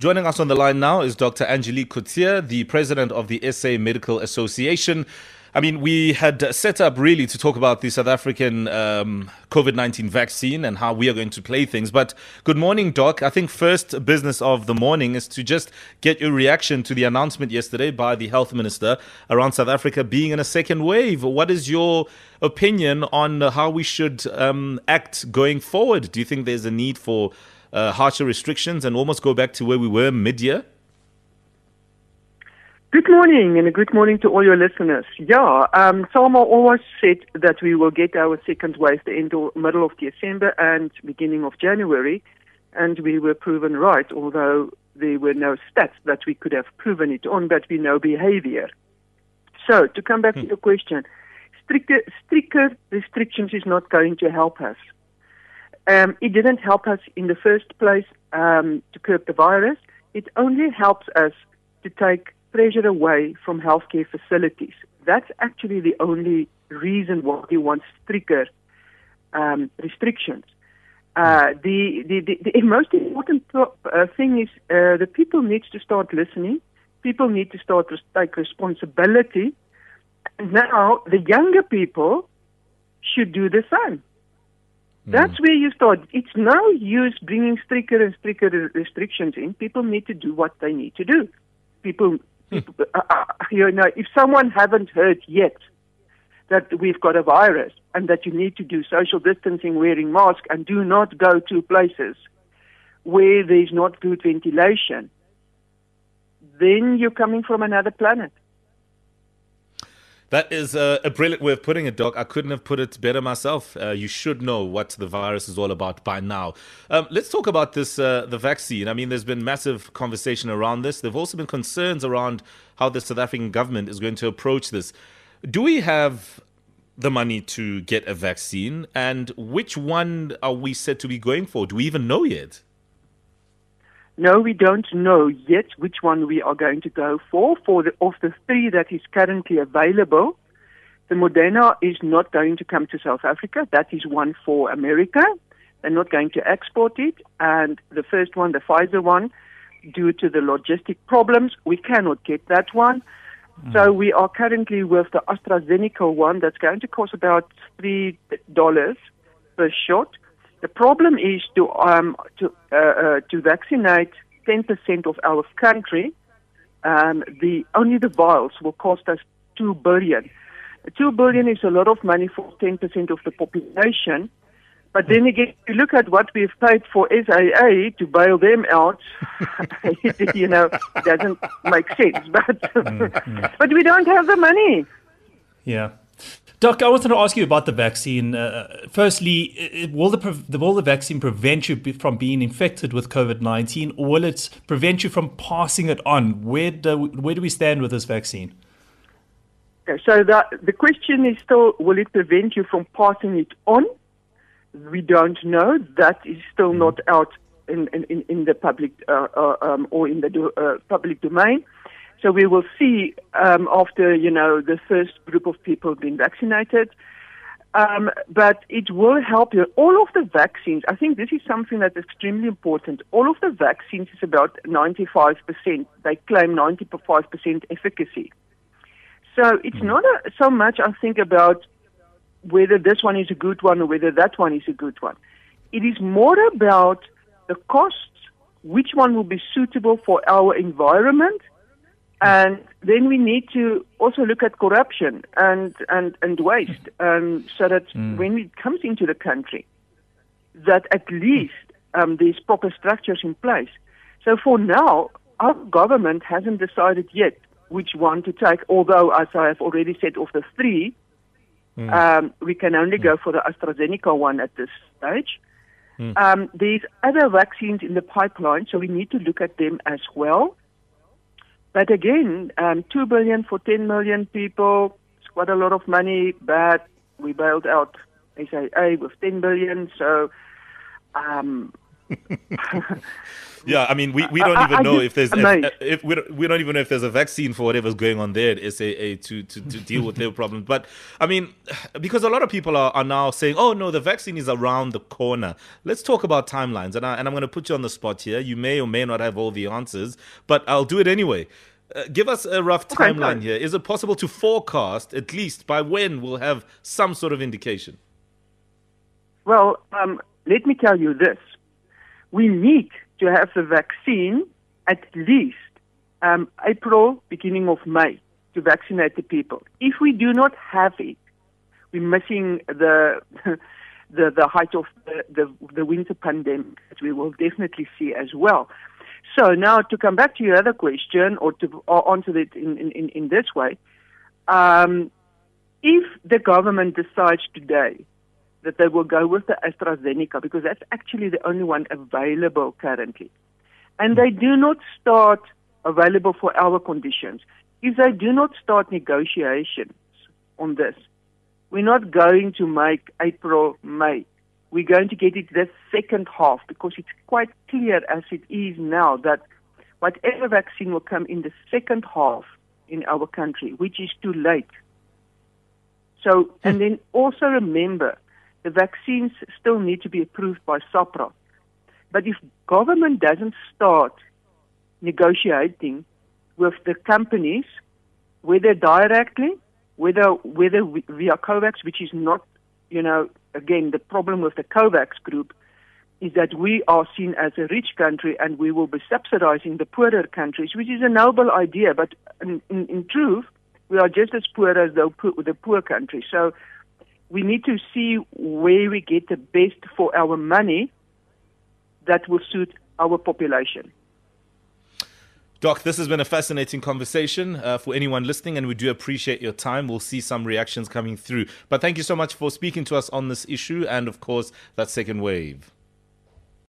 Joining us on the line now is Dr. Angelique Coetzee, the president of the SA Medical Association. I mean, we had set up really to talk about the South African um, COVID 19 vaccine and how we are going to play things. But good morning, Doc. I think first business of the morning is to just get your reaction to the announcement yesterday by the health minister around South Africa being in a second wave. What is your opinion on how we should um, act going forward? Do you think there's a need for uh, harsher restrictions and almost go back to where we were mid year? Good morning and a good morning to all your listeners. Yeah, um, SAMA always said that we will get our second wave the end or middle of December and beginning of January, and we were proven right, although there were no stats that we could have proven it on, but we know behavior. So, to come back hmm. to your question, stricter, stricter restrictions is not going to help us. Um, it didn't help us in the first place um, to curb the virus. It only helps us to take pressure away from healthcare facilities. That's actually the only reason why we want stricter um, restrictions. Uh, the, the, the, the, most important uh, thing is uh, the people need to start listening. People need to start to take responsibility. Now the younger people should do the same. Hmm. That's where you start. It's now use bringing stricter and stricter restrictions in. People need to do what they need to do. People uh, uh, you know, if someone haven't heard yet that we've got a virus and that you need to do social distancing, wearing masks, and do not go to places where there's not good ventilation, then you're coming from another planet. That is a, a, brilliant way of putting it, Doc. I couldn't have put it better myself. Uh, you should know what the virus is all about by now. Um, let's talk about this, uh, the vaccine. I mean, there's been massive conversation around this. There've also been concerns around how the South African government is going to approach this. Do we have the money to get a vaccine, and which one are we said to be going for? Do we even know yet? No, we don't know yet which one we are going to go for. For the, of the three that is currently available, the Moderna is not going to come to South Africa. That is one for America. They're not going to export it. And the first one, the Pfizer one, due to the logistic problems, we cannot get that one. Mm. So we are currently with the AstraZeneca one that's going to cost about $3 per shot. The problem is to um, to uh, uh, to vaccinate 10% of our country. Um, the only the vials will cost us two billion. Two billion is a lot of money for 10% of the population. But then again, you look at what we've paid for SAA to bail them out, you know, it doesn't make sense. But, mm, mm. but we don't have the money. Yeah. Doc, I wanted to ask you about the vaccine. Uh, firstly, will the will the vaccine prevent you from being infected with COVID nineteen, or will it prevent you from passing it on? Where do where do we stand with this vaccine? So the the question is still: Will it prevent you from passing it on? We don't know. That is still mm. not out in in, in the public uh, uh, um, or in the do, uh, public domain. So we will see um, after you know the first group of people being vaccinated. Um, but it will help you. All of the vaccines, I think this is something that's extremely important. All of the vaccines is about 95%. They claim 95% efficacy. So it's hmm. not a, so much, I think, about whether this one is a good one or whether that one is a good one. It is more about the costs, which one will be suitable for our environment, and then we need to also look at corruption and, and, and waste um, so that mm. when it comes into the country, that at least um, there's proper structures in place. So for now, our government hasn't decided yet which one to take, although, as I have already said, of the three, mm. um, we can only mm. go for the AstraZeneca one at this stage. Mm. Um, there's other vaccines in the pipeline, so we need to look at them as well. But again, um, two billion for 10 million people, it's quite a lot of money. But we bailed out SAA with 10 billion, so um, Yeah, I mean, we, we don't even know if there's if, if, we don't, we don't even know if there's a vaccine for whatever's going on there at SAA to, to, to deal with their problems. But I mean, because a lot of people are, are now saying, oh no, the vaccine is around the corner. Let's talk about timelines, and I, and I'm going to put you on the spot here. You may or may not have all the answers, but I'll do it anyway. Uh, give us a rough okay, timeline here. Is it possible to forecast at least by when we'll have some sort of indication? Well, um, let me tell you this. We need to have the vaccine at least um, April, beginning of May, to vaccinate the people. If we do not have it, we're missing the the, the height of the, the, the winter pandemic that we will definitely see as well. So now to come back to your other question or to or answer it in, in, in this way, um, if the government decides today that they will go with the AstraZeneca because that's actually the only one available currently. And they do not start available for our conditions. If they do not start negotiations on this, we're not going to make April, May. We're going to get it the second half because it's quite clear as it is now that whatever vaccine will come in the second half in our country, which is too late. So, and hmm. then also remember the vaccines still need to be approved by SAHPRA. But if government doesn't start negotiating with the companies, whether directly, whether whether via COVAX, which is not, you know, again the problem with the COVAX group is that we are seen as a rich country and we will be subsidizing the poorer countries, which is a noble idea, but in, in, in truth, we are just as poor as the, the poor countries. So we need to see where we get the best for our money that will suit our population. Doc, this has been a fascinating conversation uh, for anyone listening, and we do appreciate your time. We'll see some reactions coming through. But thank you so much for speaking to us on this issue and, of course, that second wave.